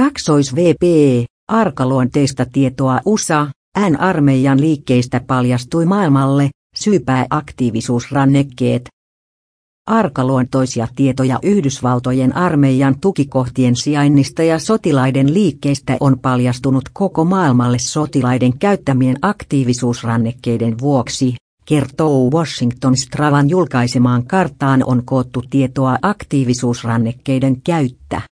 Kaksois VP, arkaluonteista tietoa USA, N-armeijan liikkeistä paljastui maailmalle, syypää aktiivisuusrannekkeet. Arkaluontoisia tietoja Yhdysvaltojen armeijan tukikohtien sijainnista ja sotilaiden liikkeistä on paljastunut koko maailmalle sotilaiden käyttämien aktiivisuusrannekkeiden vuoksi, kertoo Washington Stravan julkaisemaan karttaan on koottu tietoa aktiivisuusrannekkeiden käyttä.